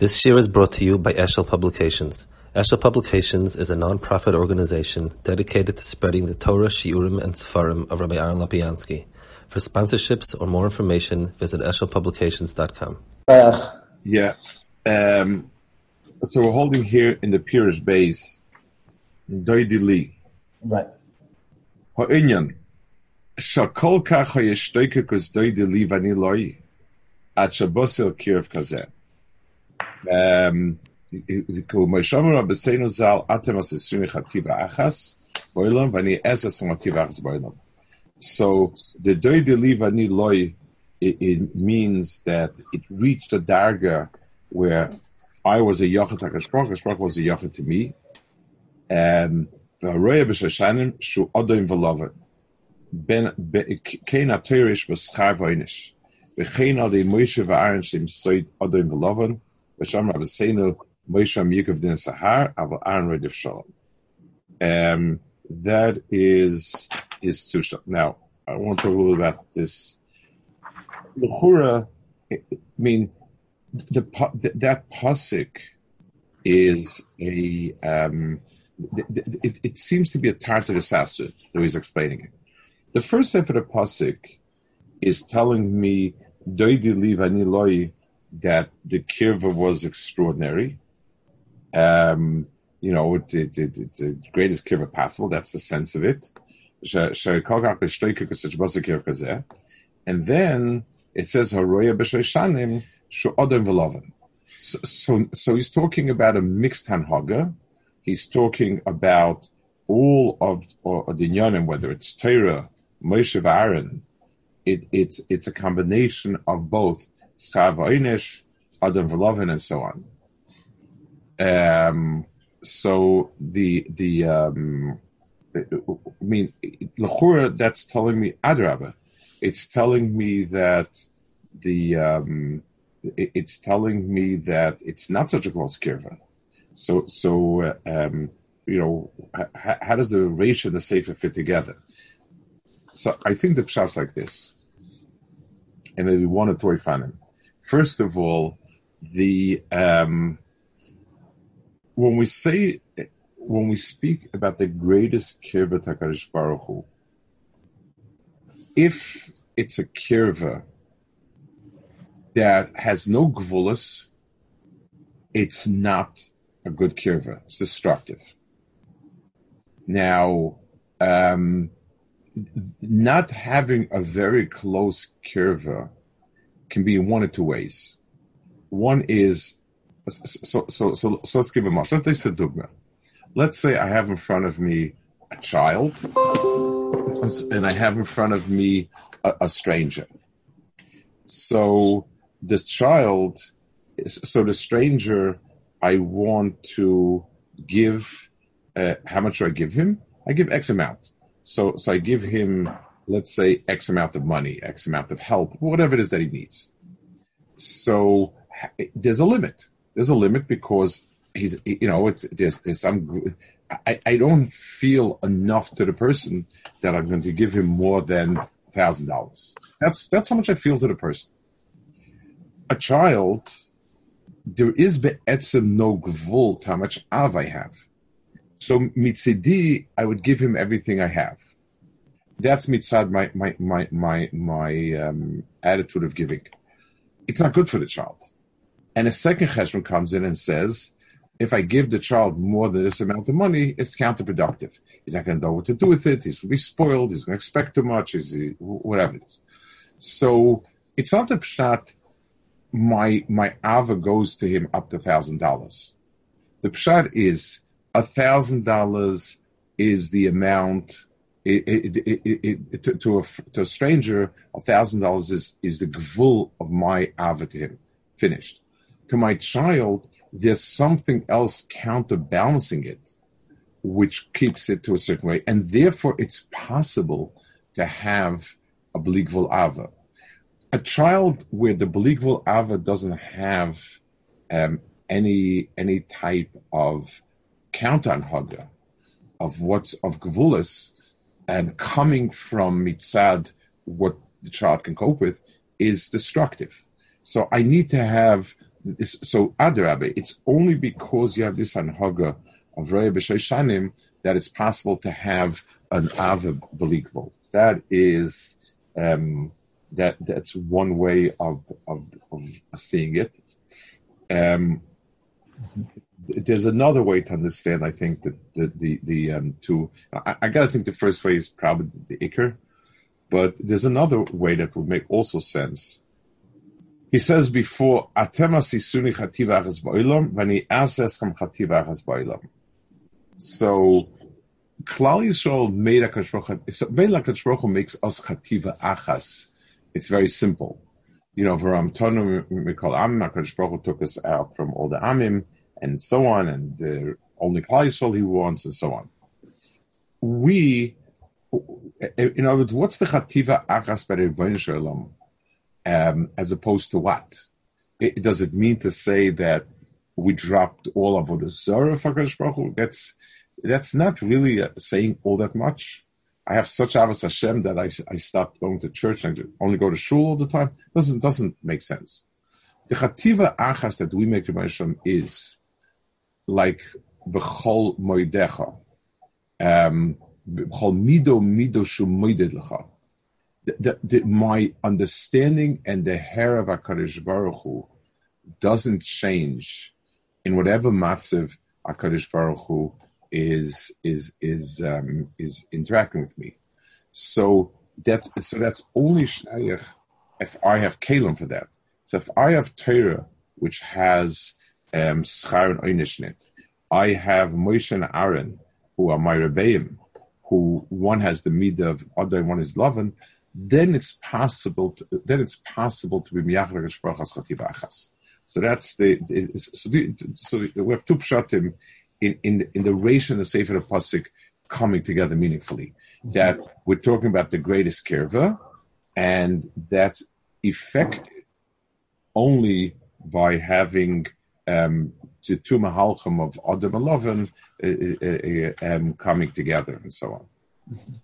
This year is brought to you by Eshel Publications. Eshel Publications is a non-profit organization dedicated to spreading the Torah, Shiurim, and Sefarim of Rabbi Aaron Lopiansky. For sponsorships or more information, visit eshelpublications.com. Yeah. Um, so we're holding here in the Pirish base, Doidi Li. Right. Ha'inyan. Shakol kach ha'yeshtoike kus Doidi Li vani. At shabosil kirv kazeh. Um, so the doy deliva ni loy it means that it reached a darga where I was a yachet HaKashprach, Kashprach was a yachet to me. Roya b'shashanim shu. Ben kein v'schar. V'chein al shem soid. Um, that is is Susha. Now, I want to talk a little about this. Lechura, I mean, the, the that pasuk is a um, it, it, seems to be a tartar assassin, though he's explaining it. The first half of the pasuk is telling me doidi livani loy that the kirva was extraordinary. Um, you know, it, it, it, it's the greatest kirva possible. That's the sense of it. And then it says Haroya b'shoishanim shu'odem v'loven. So, so he's talking about a mixed hanhaga. He's talking about all of the yonim, whether it's Torah, Moshe, Aaron. It, it's it's a combination of both Schar V'Einish, Adam V'Lovin, and so on. Um, so the the um, I mean, Lachura, that's telling me Adraba. It's telling me that the um, it, it's telling me that it's not such a close kirva. So so um, you know, h- how does the ratio and the sefer fit together? So I think the pshat's like this, and maybe one or two fanim. First of all, the um, when we say when we speak about the greatest kirva Takarish Baruch Hu, if it's a kirva that has no gvulas, it's not a good kirva. It's destructive. Now, um, not having a very close kirva can be in one of two ways. One is so so so so let's give a much. Let's say dugma. Let's say I have in front of me a child, and I have in front of me a, a stranger. So this child, so the stranger, I want to give. Uh, how much do I give him? I give X amount. So so I give him, let's say, X amount of money, X amount of help, whatever it is that he needs. So there's a limit. There's a limit because he's, you know, it's there's there's some. I, I don't feel enough to the person that I'm going to give him more than thousand dollars. That's that's how much I feel to the person. A child, there is be'etzem no gvul how much av I have. So mitzidi, I would give him everything I have. That's mitzad my my my my my um, attitude of giving it's not good for the child. And a second cheshbon comes in and says, if I give the child more than this amount of money, it's counterproductive. He's not going to know what to do with it. He's going to be spoiled. He's going to expect too much. Is whatever it is. So it's not the pshat. My my ava goes to him up to thousand dollars. The pshat is a thousand dollars is the amount it, it, it, to, to, a, to a stranger, a thousand dollars is is the gvul of my ava to him. Finished. To my child, there's something else counterbalancing it, which keeps it to a certain way, and therefore it's possible to have a bligvul ava. A child where the bligvul ava doesn't have um, any any type of count on of what's of gvulis and coming from mitzad, what the child can cope with, is destructive. So I need to have this. so Adarabe, it's only because you have this anhaga of Raya B'Shaishanim that it's possible to have an Ava Belikvo. That is, um, that that's one way of, of, of seeing it. Um, there's another way to understand. I think that the the, the um, to I, I got to think the first way is probably the ikr, but there's another way that would make also sense. He says before atema sisuni chativa achas ba'ilam v'ani asescham chativa achas ba'ilam. So Klal Yisrael made a Baruch makes us chativa achas. It's very simple. You know, Varam Tonu Mikol Am Baruch took us out from all the Amim and so on, and the only Klal he wants, and so on. We, in other words, what's the chativa achas um, as opposed to what? It, does it mean to say that we dropped all of the Zara for That's that's not really saying all that much. I have such avos Hashem that I I stopped going to church and only go to shul all the time. Doesn't doesn't make sense. The chativa achas that we make in Hashem is like b'chol moidecha, um, b'chol mido mido shumoided lecha. My understanding and the hair of Hakadosh Baruch Hu doesn't change in whatever matziv Hakadosh Baruch Hu is is is um, is interacting with me. So that's so that's only shayach if I have kalim for that. So if I have Torah which has um, schar and I have Moshe and Aaron who are my rebbeim, who one has the midah of other and one is lovin. Then it's possible. To, then it's possible to be miyachar achas. So that's the, the so, the, so we have two pshatim in in the, in the Reish and the Sefer of Pasuk coming together meaningfully. Mm-hmm. That we're talking about the greatest kirva, and that's effected only by having um, the two mahalchim of Adam and Lovin uh, uh, uh, um, coming together and so on. Mm-hmm.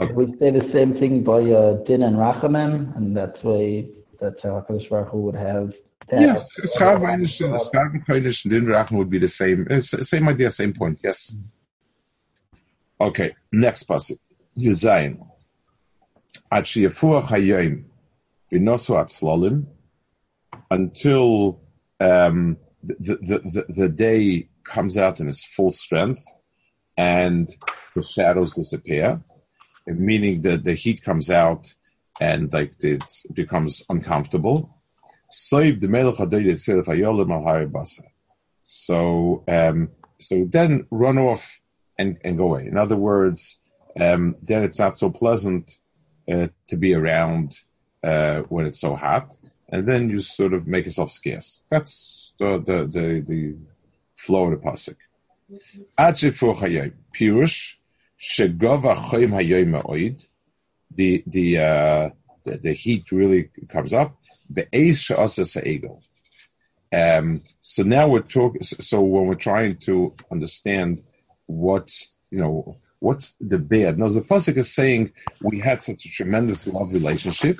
Okay. We say the same thing by uh, Din and Rachamim, and that's why that's how Hakadosh Baruch Hu would have Yes, Schar Weinish and Schar Koinish and Din would be the same. It's the same idea, same point. Yes. Okay, next passage. Yuzayin. Ad sheyafuach hayoim binosu atzlolim until um, the, the, the, day comes out in its full strength and the shadows disappear, meaning that the heat comes out and like it becomes uncomfortable. So, um, so then run off and, and go away. In other words, um, then it's not so pleasant uh, to be around uh, when it's so hot, and then you sort of make yourself scarce. That's the the the, the flow of the pasuk. Pirush shegova choyim hayoyim ma'oid. The the uh, the, the heat really comes up. The ace she'asa se'egel. Um, so now we're talking. So when we're trying to understand what's you know what's the bad. Now the pasuk is saying we had such a tremendous love relationship,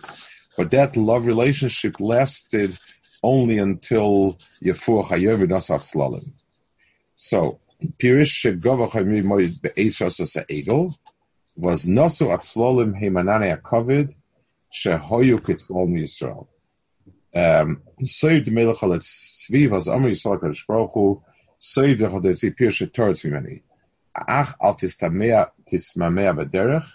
but that love relationship lasted only until Yafur Chayov Nasat Slalim. So Pirish Shegova Chayim Be'esh Egel was Nasu Atzlolim Heimanane Akovid Shehoyu Kitzlom Yisrael. Um, Save the Melech al Tzvi was Amr Yisrael Kadosh Baruch Hu Save the Chodesh Pir Shetoretz Mimeni Ach al Tistamea Tismamea Bederech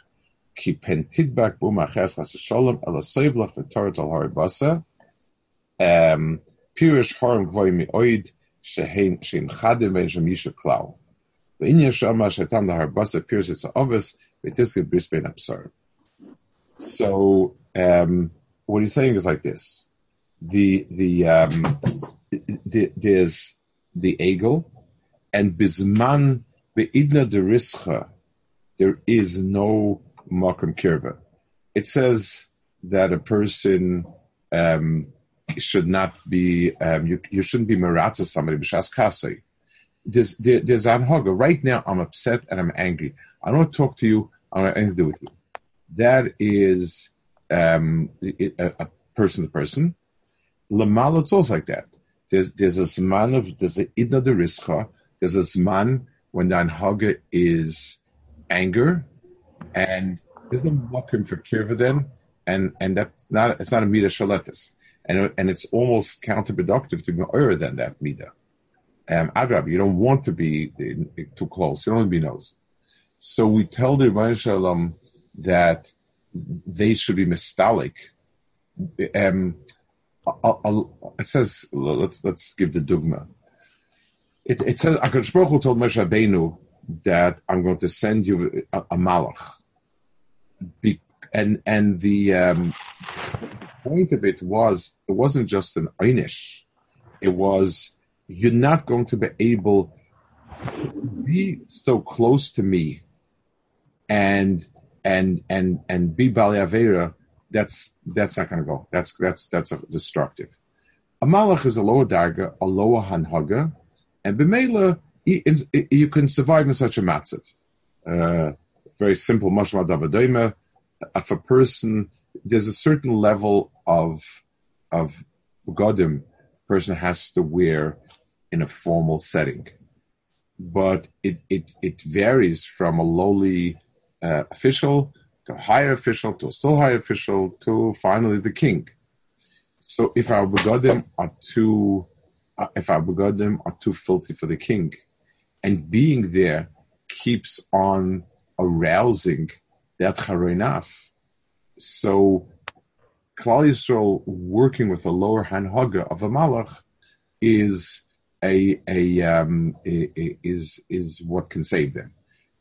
Ki Pen Tidbak Bum Aches Chas Shalom Ala Save Lach V'Toretz Al Har Basa Pirish Harim Gvoy Mi Oid Shehein Shein Chadim Ben Shem Yishuv Klau Ve'in Yeshama Shetam the Har Basa Pirish It's Ovis V'Tiske Bris Ben Absar. So um, what he's saying is like this: the the, um, the there's the egel, and bisman beidna derischa, there is no makom kirva. It says that a person um, should not be um, you, you shouldn't be maratza somebody b'shas kasei. There's there, there's anhaga. Right now, I'm upset and I'm angry. I don't want to talk to you. I don't have anything to do with you. That is um, a, a person to person. Lamal, it's also like that. There's there's a zman of there's a idna de rischa. There's a zman when the anhaga is anger, and there's no makim for kirva then, and and that's not it's not a mida shaletis, and and it's almost counterproductive to be earlier than that mida. Um, Adrab, you don't want to be in, in, too close. You don't want to be nose. So we tell the Rebbeinu Shalom that they should be mistalik. Um, it says, let's let's give the dogma. It, it says, Akadosh Baruch told Moshe Rabbeinu that I'm going to send you a, a malach. Be, and and the, um, point of it was it wasn't just an einish. It was you're not going to be able to be so close to me and and and and be Bali Avera, that's that's not to go. That's that's that's destructive. A malach is a lower darga, a lower hanhaga, and b'meila you can survive in such a matzit. Uh, very simple mashma davadoima. If a person there's a certain level of of godim person has to wear in a formal setting, but it it it varies from a lowly uh, official to higher official to a still higher official to finally the king. So if our begodim are too, uh, if our begodim are too filthy for the king, and being there keeps on arousing that charoinaf, so Klal Yisrael working with a lower hanhaga of a malach is a, a, um, is is what can save them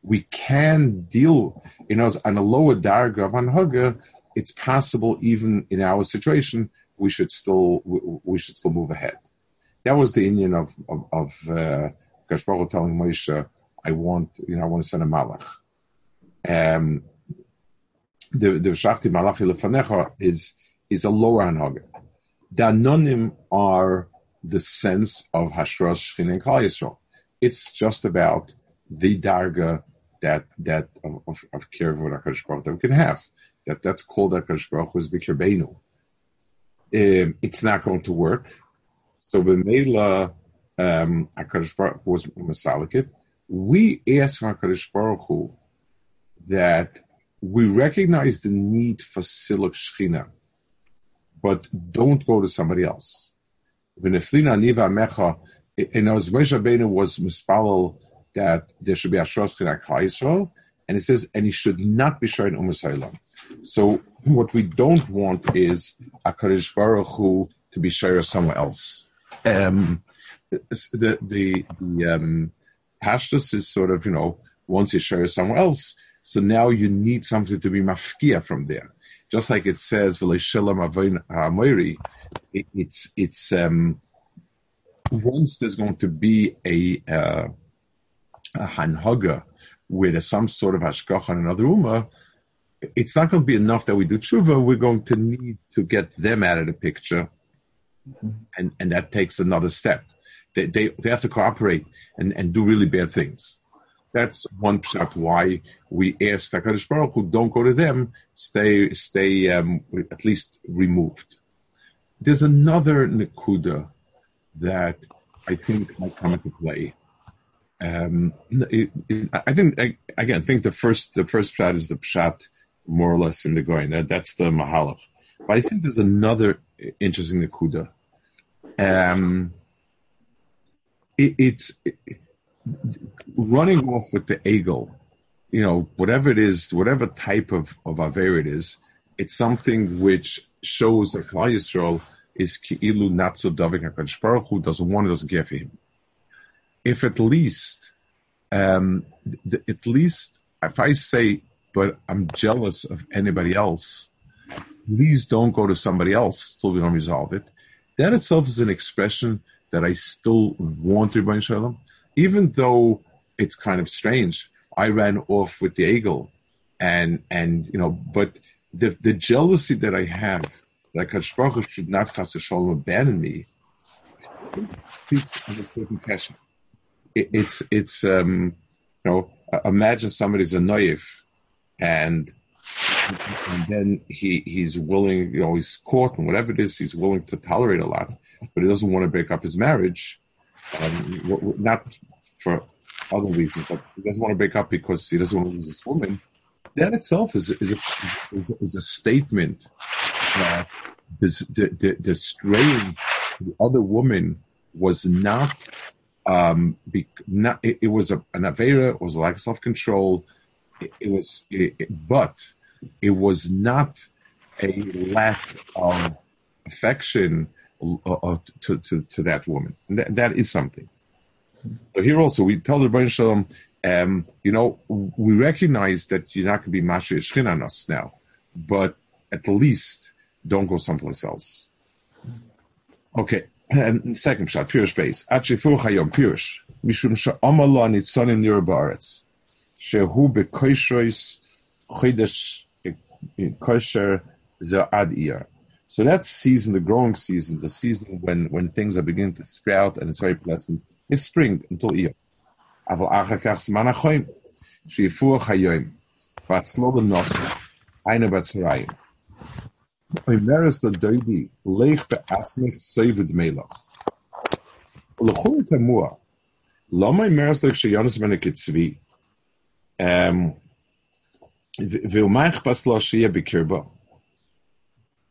we can deal, you know, on a lower darga of anhaga, it's possible even in our situation, we should still we should still move ahead. That was the Indian of of, of uh, telling Moshe, I want you know I want to send a malach. Um, the the shakti malachi lefanecha is is a lower anhaga. The anonim are the sense of hashras shchin and Yisrael. It's just about the darga that that of of, of Hakadosh Baruch that we can have. That that's called Hakadosh Baruch Hu's Bikir um, It's not going to work. So B'meila um, Hakadosh Baruch was masalikit. We ask Hakadosh Baruch Hu that we recognize the need for siluk shchina, but don't go to somebody else. V'neflina niva mecha. And as Moshe Rabbeinu was mispalel that there should be a Ashros Chinak Yisrael, and it says, and he should not be sharing Umm So what we don't want is a Kaddish Baruch Hu to be shared somewhere else. Um, the the the um, pashtus is sort of you know once you share somewhere else, so now you need something to be mafkia from there. Just like it says it's it's um, once there's going to be a uh, a hanhaga with some sort of hashgacha on another ummah, it's not going to be enough that we do tshuva. We're going to need to get them out of the picture, and and that takes another step. They they, they have to cooperate and, and do really bad things. That's one shot why we ask the Hakadosh Baruch Hu, don't go to them. Stay stay um, at least removed. There's another nekuda that I think might come into play um, it, it, I think I, again, I think the first the first pshat is the pshat more or less in the going. That, that's the mahalach. But I think there's another interesting nekuda. Um, it, it's running off with the egel. You know, whatever it is, whatever type of of aver it is, it's something which shows that Klal Yisrael is ki'ilu not so davik Hakadosh Baruch doesn't want it, doesn't care for him if at least, um, at least if I say, but I'm jealous of anybody else, please don't go to somebody else till we don't resolve it. That itself is an expression that I still want to Rebbein Shalom, even though it's kind of strange. I ran off with the egel, and and you know, but the the jealousy that I have, that Kashbaruch should not Chas Shalom abandon me, it's it's um, you know imagine somebody's a naif and and then he he's willing you know he's caught and whatever it is he's willing to tolerate a lot but he doesn't want to break up his marriage, um, not for other reasons, but he doesn't want to break up because he doesn't want to lose this woman. That itself is is a, is, is a statement that this, the, the the strain the other woman was not um be, not it, it was a, an avera, it was a lack of self control. It, it, was, it, but it was not a lack of affection uh, to, to, to that woman. That, is something. So here also, we tell the Rebbeinu Shalom, um, you know, we recognize that you're not going to be Masha Yishkin on us now, but at least don't go someplace else. Okay, and second shot, pure space. Achifu Chayom, pure. Mishum Sha'amala Nitzanim Nir Ba'aretz. Shehu Bekoishois Chodesh Kosher Za'ad Iyar. So that season, the growing season, the season when, when things are beginning to sprout and it's very pleasant, is spring until Iyar. אבל אחר כך זמן החיים, שיפור החיים, ואצלו לנוסע, היינו בצהריים. אומרס לדודי, לך בעצמך סבד מלך. ולכו תמוה, למה אומרס לך שיונס בן הקצבי, ומה אכפת לו שיהיה בקרבו?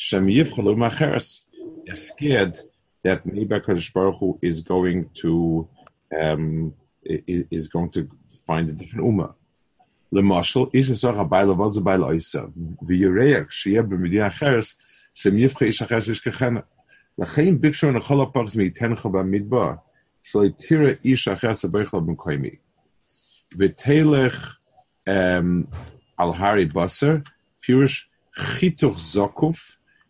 Shem Yivchalu Macheres. They're scared that maybe HaKadosh Baruch Hu is going to um, is going to find a different ummah. L'mashal, ish esach habayl avaz habayl oisa, v'yireach shiyeh b'medina acheres, shem yivcha ish acheres ish kechena. L'chein bikshu en achol aparz mi'itencha b'midbar, shalei tira ish acheres habaychal b'mkoimi. V'teilech um, al hari baser, pirush chitoch zokuf,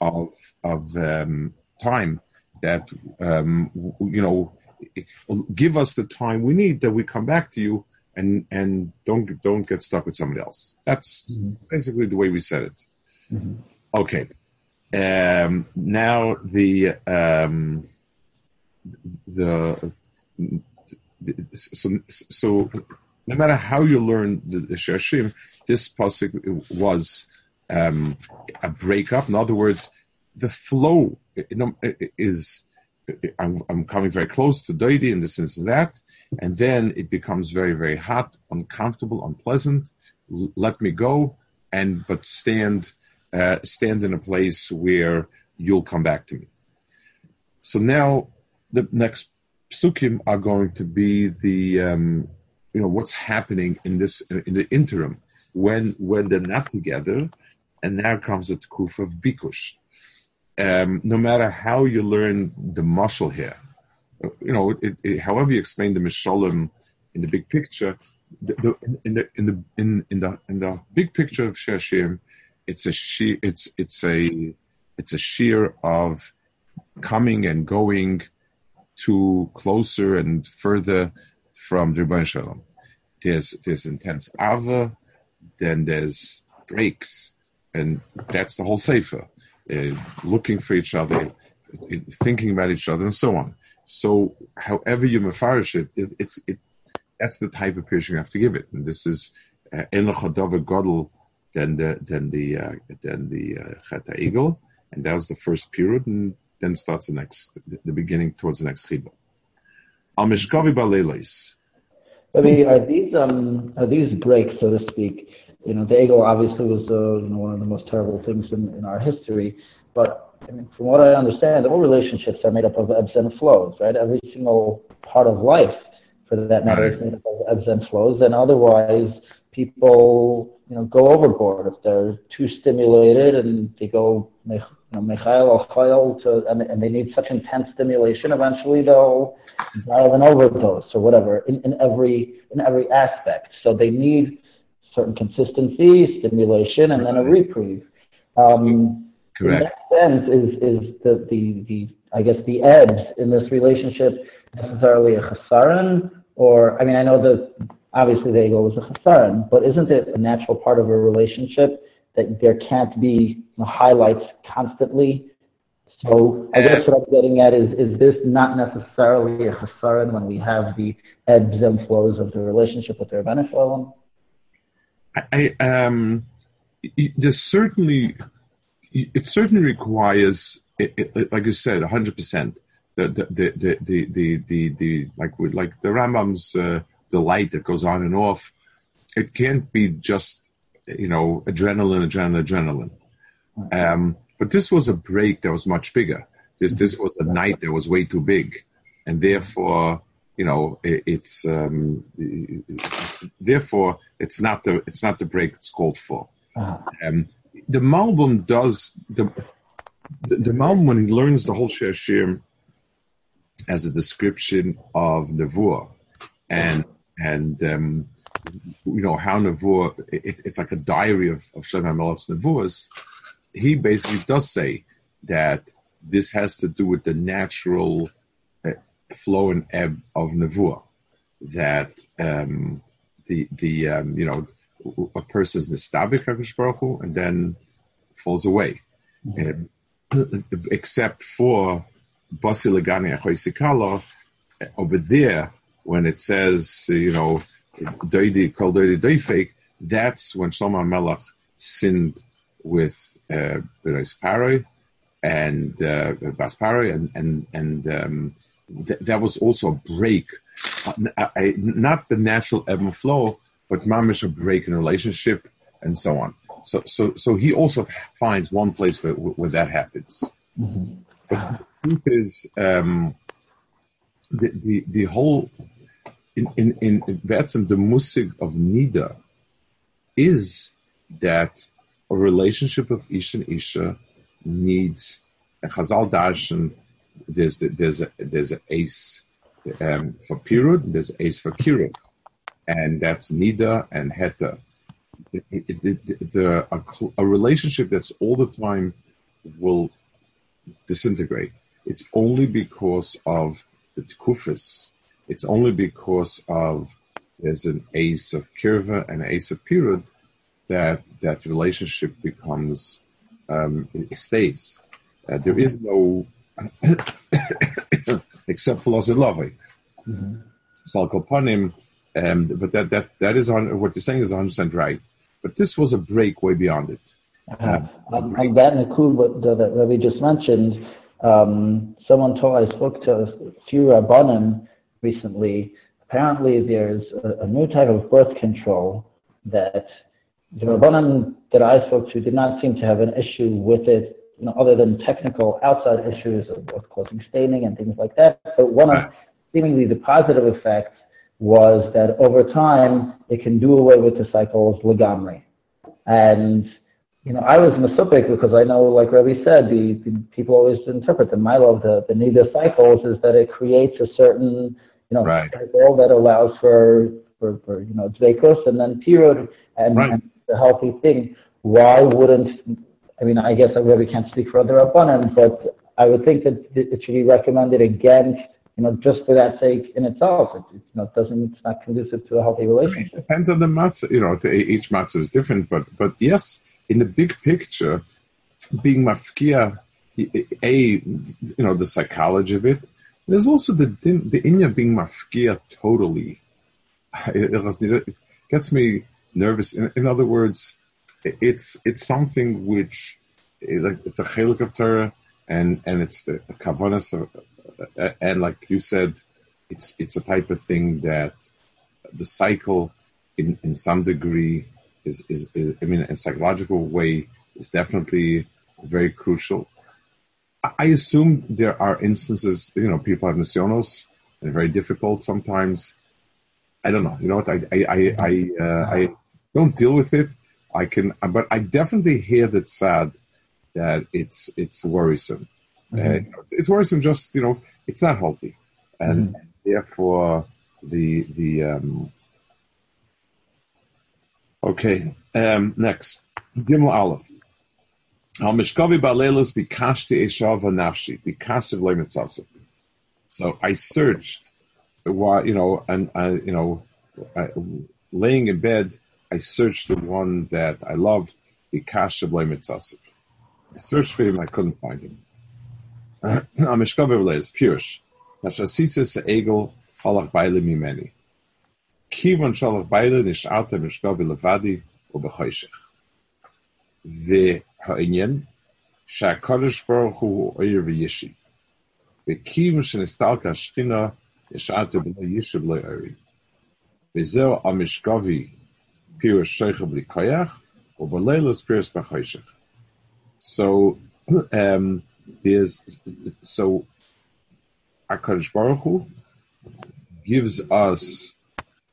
of of um, time that um, you know give us the time we need that we come back to you and and don't don't get stuck with somebody else. That's mm-hmm. basically the way we said it. Mm-hmm. Okay. Um, now the um, the, the, so so no matter how you learn the, the Shashim, this pasuk was um, a breakup. In other words, the flow is I'm, I'm coming very close to Doidi in the sense of that, and then it becomes very, very hot, uncomfortable, unpleasant. L- let me go, and but stand, uh, stand in a place where you'll come back to me. So now the next psukim are going to be the, um, you know, what's happening in this in the interim when when they're not together, and now comes the kuf of bikush um, no matter how you learn the muscle here, you know, it, it, however you explain the mishalim in the big picture, the, the, in the in the in, in the in the big picture of Shashim, it's a sheer, it's it's a it's a sheer of coming and going to closer and further from the Rebbeinu Shalom. There's there's intense ava, then there's breaks, and that's the whole sefer uh, looking for each other, thinking about each other, and so on. So, however you mafarish it, it, it's it, that's the type of piercing you have to give it. And this is en uh, godel than the than the uh, than the uh, egel, and that was the first period, and then starts the next the beginning towards the next chiba. Al mishkavi balelos. Are these um are these breaks, so to speak? You know, egel obviously was uh, you know one of the most terrible things in, in our history. But I mean, from what I understand, all relationships are made up of ebbs and flows, right? Every single part of life, for that matter, is made up of ebbs and flows, and otherwise, people, you know, go overboard if they're too stimulated and they go, you know, Michael or to, and, and they need such intense stimulation. Eventually, they'll die of an overdose or whatever in, in every in every aspect. So they need certain consistency, stimulation, and then a reprieve. Um, Correct. In that sense, is is the, the the I guess the edge in this relationship necessarily a chasaran, or I mean, I know that obviously the egel is a chasaran, but isn't it a natural part of a relationship that there can't be highlights constantly? So I guess what I'm getting at is is this not necessarily a chasaran when we have the ebbs and flows of the relationship with the Rebbeinu Shalom? I, um, there's certainly it certainly requires, it, it, like you said, 100%. The, the, the, the, the, the, the, like with, like the Rambam's, uh, the light that goes on and off. It can't be just, you know, adrenaline, adrenaline, adrenaline. Um, but this was a break that was much bigger. This, this was a night that was way too big. And therefore, you know, it, it's, um, therefore it's not the, it's not the break it's called for. Uh-huh. Um, the Malbim does the the, the Malbim when he learns the whole Shir as a description of Nevuah and and um, you know how Nevuah it, it's like a diary of of Shlomo Melech's Nevuahs. He basically does say that this has to do with the natural flow and ebb of Nevuah. That um, the the um, you know a person's nistabik Baruch Hu, and then falls away. Mm-hmm. Uh, except for Basi Legani Sikala, over there, when it says, you know, Doidi Kol Doidi Doifek, that's when Shlomo Melech sinned with uh, Paroi and uh, Bas Paroi, and, and, and um, th- that was also a break, uh, not the natural ebb and flow, but mamish a break in relationship and so on. So, so, so he also finds one place where, where that happens. Mm-hmm. But the truth is, um, the, the, the whole, in, in, in that's the musig of Nida is that a relationship of Isha and Isha needs, a Chazal Darshan, there's, there's, a, there's an ace um, for Pirud, there's an ace for Kirud and that's Nida and Heta. It, it, it, the, a, a, relationship that's all the time will disintegrate. It's only because of the tkufis. It's only because of there's an ace of kirva and ace of pirud that that relationship becomes um, stays. Uh, there is no except for loss love. Mm-hmm. Um, but that, that, that is on what you're saying is 100% right. But this was a break way beyond it. Uh-huh. Um, on that Nakud, that Rabbi just mentioned, um, someone told I spoke to a few Rabbanim recently. Apparently, there's a, a, new type of birth control that the Rabbanim that I spoke to did not seem to have an issue with it, you know, other than technical outside issues of, of causing staining and things like that. But one of seemingly the positive effects was that over time it can do away with the cycles legamri. And you know, I was masupik because I know, like Rabbi said, the, the people always interpret the milo of the, the nida cycles is that it creates a certain, you know, right. cycle that allows for, for, for you know, dvekos and then period and, right. and the healthy thing. Why wouldn't, I mean, I guess I really can't speak for other abundant, but I would think that it should be recommended against you know, just for that sake in itself, it, you know, doesn't, it's not conducive to a healthy relationship. It depends on the matzah, you know, each matzah is different, but, but yes, in the big picture, being mafkia, a, you know, the psychology of it, there's also the, the inya being mafkia totally. It, it, gets me nervous. In, in, other words, it's, it's something which, eh, like it's a chelik of Torah, and, and it's the, the kavanas of, eh, eh, and like you said, it's it's a type of thing that the cycle, in in some degree, is is, is I mean, in psychological way, is definitely very crucial. I assume there are instances, you know, people have nisyonos and very difficult sometimes. I don't know. You know what? I I I I, uh, I don't deal with it. I can, but I definitely hear that sad that it's it's worrisome. Mm-hmm. Uh, it's worrisome. Just you know, it's not healthy, and mm-hmm. therefore the the um, okay. Um, next, Gimel Aleph. Al mishkavi balelos bikashti eshav nafshi bikashti v'leimitzasim. So I searched, while you know, and I, you know, I, laying in bed, I searched the one that I loved, bikashti v'leimitzasim. I searched for him, I couldn't find him. Al mishkavi balelos pirush. Nashasisis egel halach baile mimeni. Kivon shalach baile nish'ata mishkavi levadi u'b'choshech. והעניין שהקדוש ברוך הוא אויר וישי. וכיוון שנסתלקה השכינה, ישעתה בלא ישי בלא אורי. וזהו Pirush Sheicha Bli or Baleilas Pirush Bachoshech. So, um, there's, so, HaKadosh Baruch Hu gives us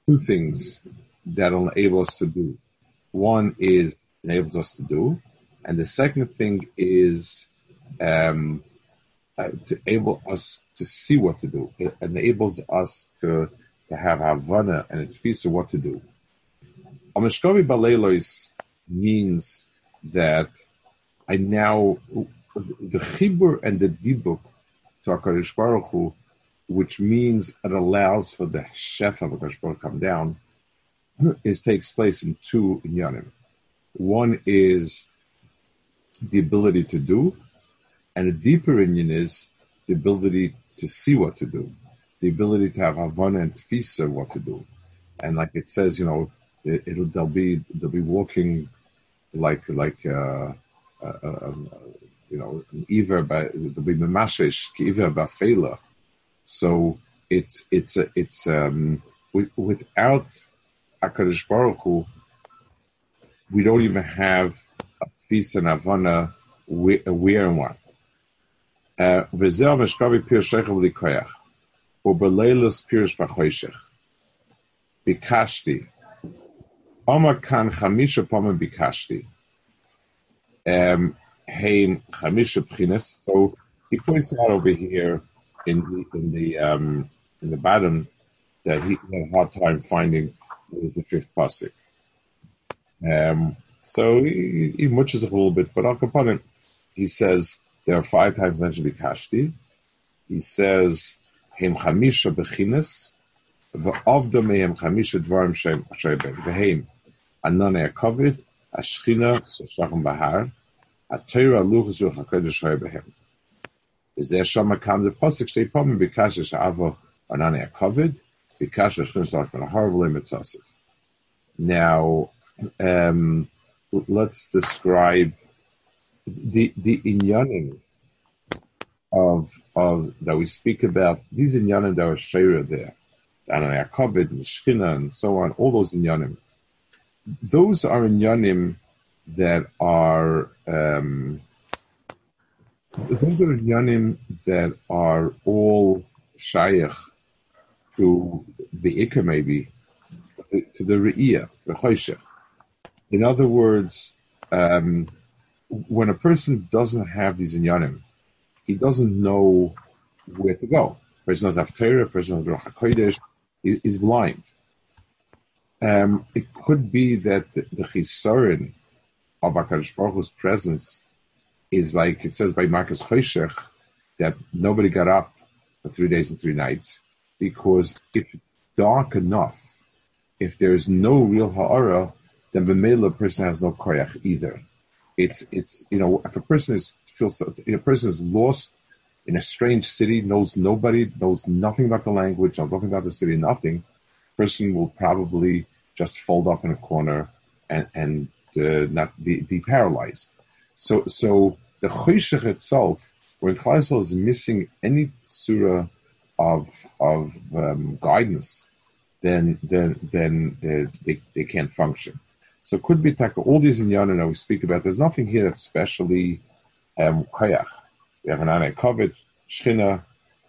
two things that enable us to do. One is enables us to do, and the second thing is um, uh, to enable us to see what to do. It enables us to, to have havana and a tefisa what to do. Amishkavi Balelois means that I now, the Chibur and the Dibuk to HaKadosh Baruch Hu, which means it allows for the Chef of HaKadosh Baruch to come down, is takes place in two inyanim. One is the ability to do, and a deeper union is the ability to see what to do, the ability to have havana and tfisa what to do, and like it says, you know, it, will they'll be they'll be walking like like uh, uh, uh um, you know either by they'll be either by failure. So it's it's uh, it's um without Hakadosh Baruch Hu, we don't even have a tfis and avana where and what. V'zeh meshkavi pirshech v'likoyach, u'beleilus pirsh b'choyshech. Bikashti, Omar kan chamisha pomim bikashti. Hein chamisha pchines. So he points out over here in the in the um, in the bottom that he had a hard time finding was the fifth pasuk. Um, so he, he a little bit, but Al he says there are five times mentioned bikashti. He says heim chamisha bechines. the mehem chamisha dvarim sheim the heim. Anone er Akovit, Ashchina Shachem Bahar, Atera Luchazuch Hakodesh Hoybahem. Is there Shama Kam the Posik Shtei Pomen Bikasha Sha'avo Anone er Akovit, Bikasha Shchina Shlach Bahar V'le Now, um, let's describe the the inyanim of of that we speak about. These inyanim that are shira there, er and Yaakovit and Shkina and so on. All those inyanim those are inyanim that are um, those are inyanim that are all shaykh to the ikka maybe to the re'iyah, the choshech. In other words, um, when a person doesn't have these inyanim, he doesn't know where to go. Person has Haftarah, a person has Ruach HaKodesh, is blind. Um, it could be that the, the chisaron of HaKadosh Baruch Hu's presence is like it says by Makas Choshech that nobody got up for three days and three nights because if dark enough, if there's no real ha'ara, then the male person has no koyach either. It's it's you know if a person is feels a person is lost in a strange city, knows nobody, knows nothing about the language, knows nothing about the city, nothing. Person will probably just fold up in a corner and and uh, not be, be paralyzed. So so the choshech itself, when Kleisel is missing any surah of of um, guidance, then then then uh, they, they can't function. So it could be taka all these inyanim that we speak about. There's nothing here that's specially um, koyach. we have an Ane Kovet, Shchina,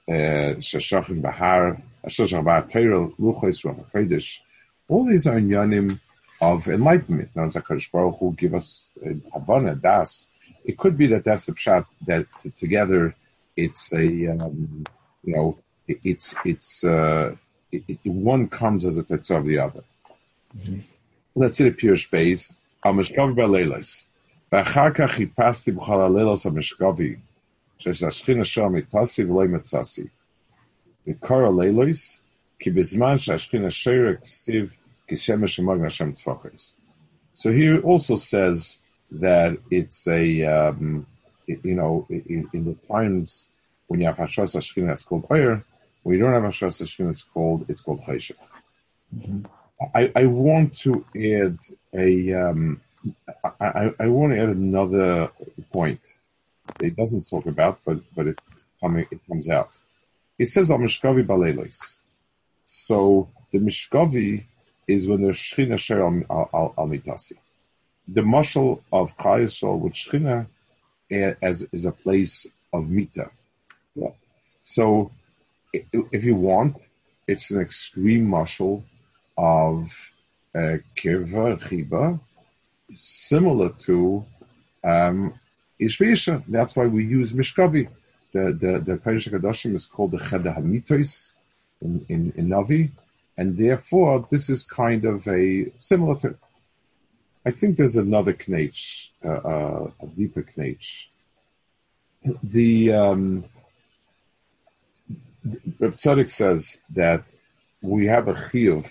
uh, Shashachim Bahar, Shashach Bahar Teirel, Luchos, Ruach All these are yanim of enlightenment. Now, Zakadosh Baruch Hu give us Havana, Das. It could be that that's the pshat that together it's a, um, you know, it's, it's, uh, it, it, one comes as a tetzah of the other. Mm-hmm. Let's see the pure space. המשקובי בלילות. ואחר כך חיפשתי בכל הלילות המשקובי, שהשכינה שם מיתסי ולא מצאסי. וקורא לילוס, so here also says that it's a, um, you know, in, in, the times when you have Hashras Ashkina, it's called ayer. When you don't have Hashras Ashkina, it's called, it's called Cheshech. Mm-hmm. I, I, want to add a, um, I, I, want to add another point. It doesn't talk about, but, but it, coming, it comes out. It says, Amishkavi Balelos. So the mishkavi is when the Shechina share al, al, al mitasi. The mashal of Kayasol with shchina as is a place of mita. Yeah. So if you want, it's an extreme marshal of uh, kirva chiba, similar to um, ishvisha. That's why we use mishkavi. The the the Kodesh is called the Cheda Hamitos in, in in Navi, and therefore this is kind of a similar to. I think there's another knach, uh, uh, a deeper knach. The um, Tzaddik says that we have a chiyuv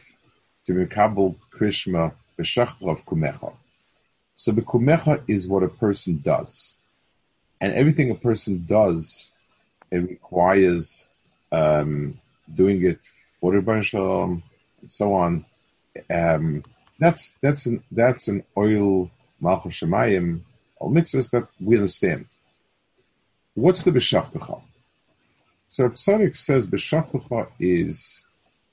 to Mekabel Krishma B'Shachrav Kumecha. So the Kumecha is what a person does. And everything a person does, it requires um, doing it for Shalom, and so on. Um, that's that's an that's an oil Malchus Shemayim or mitzvahs that we understand. What's the B'Shachracha? So Psarik says B'Shachracha is,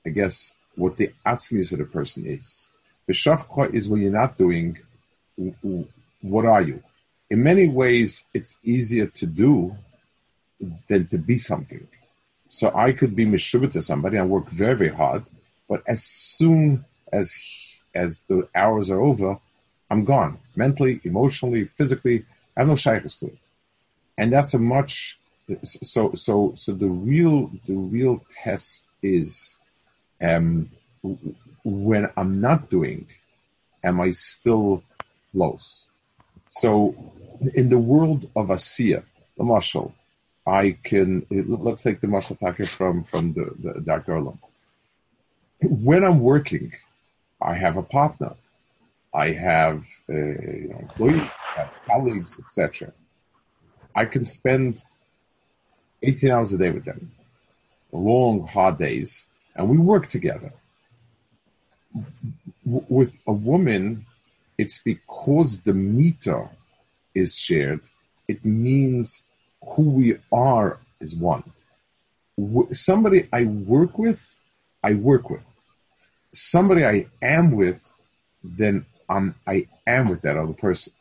I guess, what the atzmius of the person is. Shafcha is when you're not doing. What are you? In many ways, it's easier to do than to be something. So I could be mishubah to somebody and work very, very hard, but as soon as as the hours are over, I'm gone mentally, emotionally, physically. I have no shaykhs to it, and that's a much. So so so the real the real test is um, when I'm not doing, am I still close? So, in the world of Asiya, the mashal, I can let's take the mashal take from from the, the Dr. When I'm working, I have a partner, I have a, you know, employees, I have colleagues, etc. I can spend 18 hours a day with them, long hard days, and we work together. W- with a woman, it's because the meter is shared, it means who we are is one. Somebody I work with, I work with. Somebody I am with, then I'm, I am with that other person.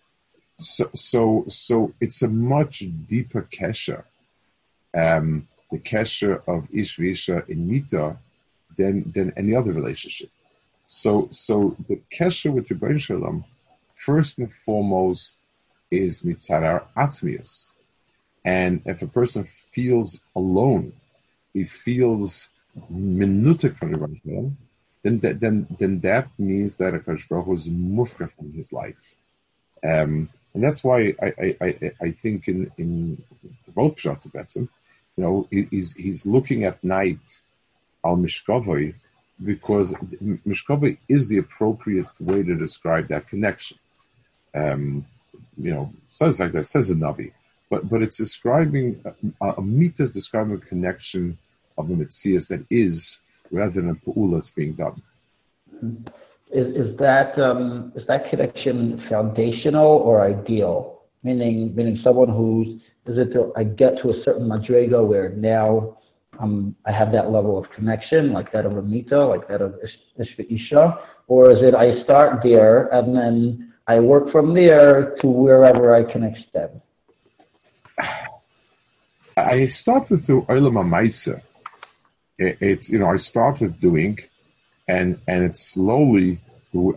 So, so, so it's a much deeper kesha. Um, the kesha of Ishvisha in Mita than than any other relationship. So so the kesher with Ribono Shel Olam, first and foremost, is mitzadar atzmius. And if a person feels alone, he feels minutic from Ribono Shel Olam, then that, then then that means that a Baruch is mufka from his life. Um, and that's why I, I, I, I think in in Pshat you know, he's he's looking at night al mishkavoi because mishkavoi is the appropriate way to describe that connection. Um, you know, says like that says a navi, but but it's describing a, a mita is describing a connection of the mitzias that is rather than a pu'ula that's being done. Is, is that um, is that connection foundational or ideal? Meaning, meaning someone who's is it to, I get to a certain madrega where now um, I have that level of connection, like that of a mita, like that of Ishva Isha? Or is it I start there and then I work from there to wherever I can extend? I started through Olam HaMaisa. It's, you know, I started doing, and and it's slowly,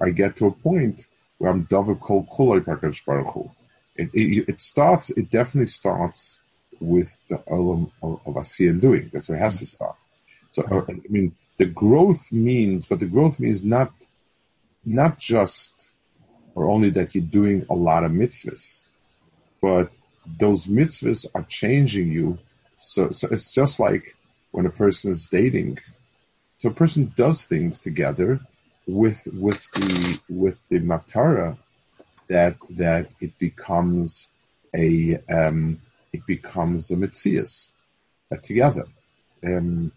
I get to a point where I'm double kol kulay takadosh baruch. It, it, it starts, it definitely starts with the Olam of, of Asiya doing. That's where it has to start. So, uh, I mean, the growth means, but the growth means not, not just or only that you're doing a lot of mitzvahs, but those mitzvahs are changing you. So, so it's just like when a person is dating. So a person does things together with with the with the matara that that it becomes a um, it becomes a mitzias uh, together. Um,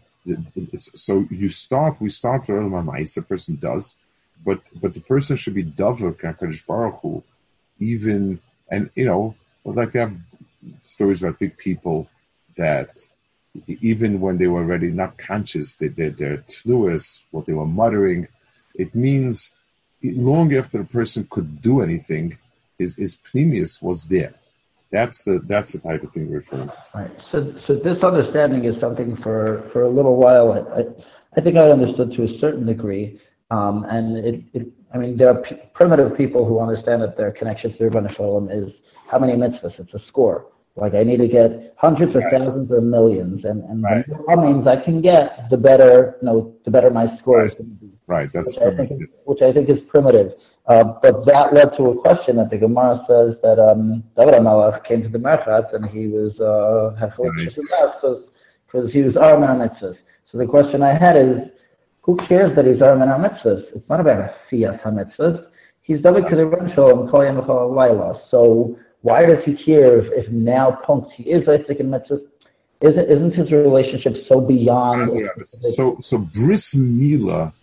so you start we start early a person does, but but the person should be davuk Baruch Hu, even and you know like they have stories about big people that even when they were already not conscious, they did their tluas, what they were muttering. It means long after the person could do anything, his his pnimius was there. That's the that's the type of thing we're referring to. Right. So so this understanding is something for for a little while. I I think I understood to a certain degree. Um, and it, it, I mean, there are p- primitive people who understand that their connection to Rebbe Shalom is how many mitzvahs? It's a score. Like I need to get hundreds of right. thousands or millions, and and right. the more means I can get, the better you know, the better my score right. is going to be. Right. That's which I, think is, which I think is primitive. Uh, but that led to a question that the Gemara says that um, David HaMelech came to the merchatz and he was uh, because he was Aram mitzvahs. So the question I had is, who cares that he's Aram mitzvahs? It's not about a Siyas mitzvahs. He's David to the Renshal and Koyam So why does he care if, if now punks he is Isaac and Mitzvah? Isn't, isn't his relationship so beyond? Yeah, so so bris mila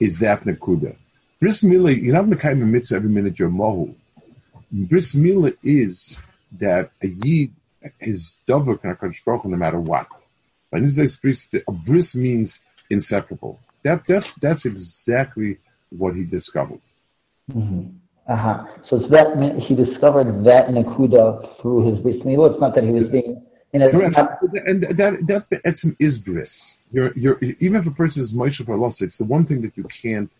is that nakuda. Bris mila, you're not kind of mitzvah every minute you're mohu. Bris mila is that a yid is dover no matter what. And this is bris. A bris means inseparable. That that's that's exactly what he discovered. Mm-hmm. Uh-huh. So it's that he discovered that Nakuda through his bris milah. It's not that he was being in a Correct. and that that that's an isbris. You're you're even if a person is Moshe Parlos, it's the one thing that you can't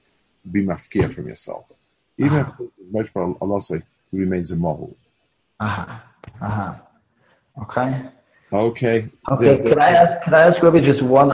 be mafkia from yourself. Even uh-huh. if Moshe Parlos he remains a mohul. Uh-huh. Uh-huh. Okay. Okay. Okay. Could I ask could I ask Rabbi just one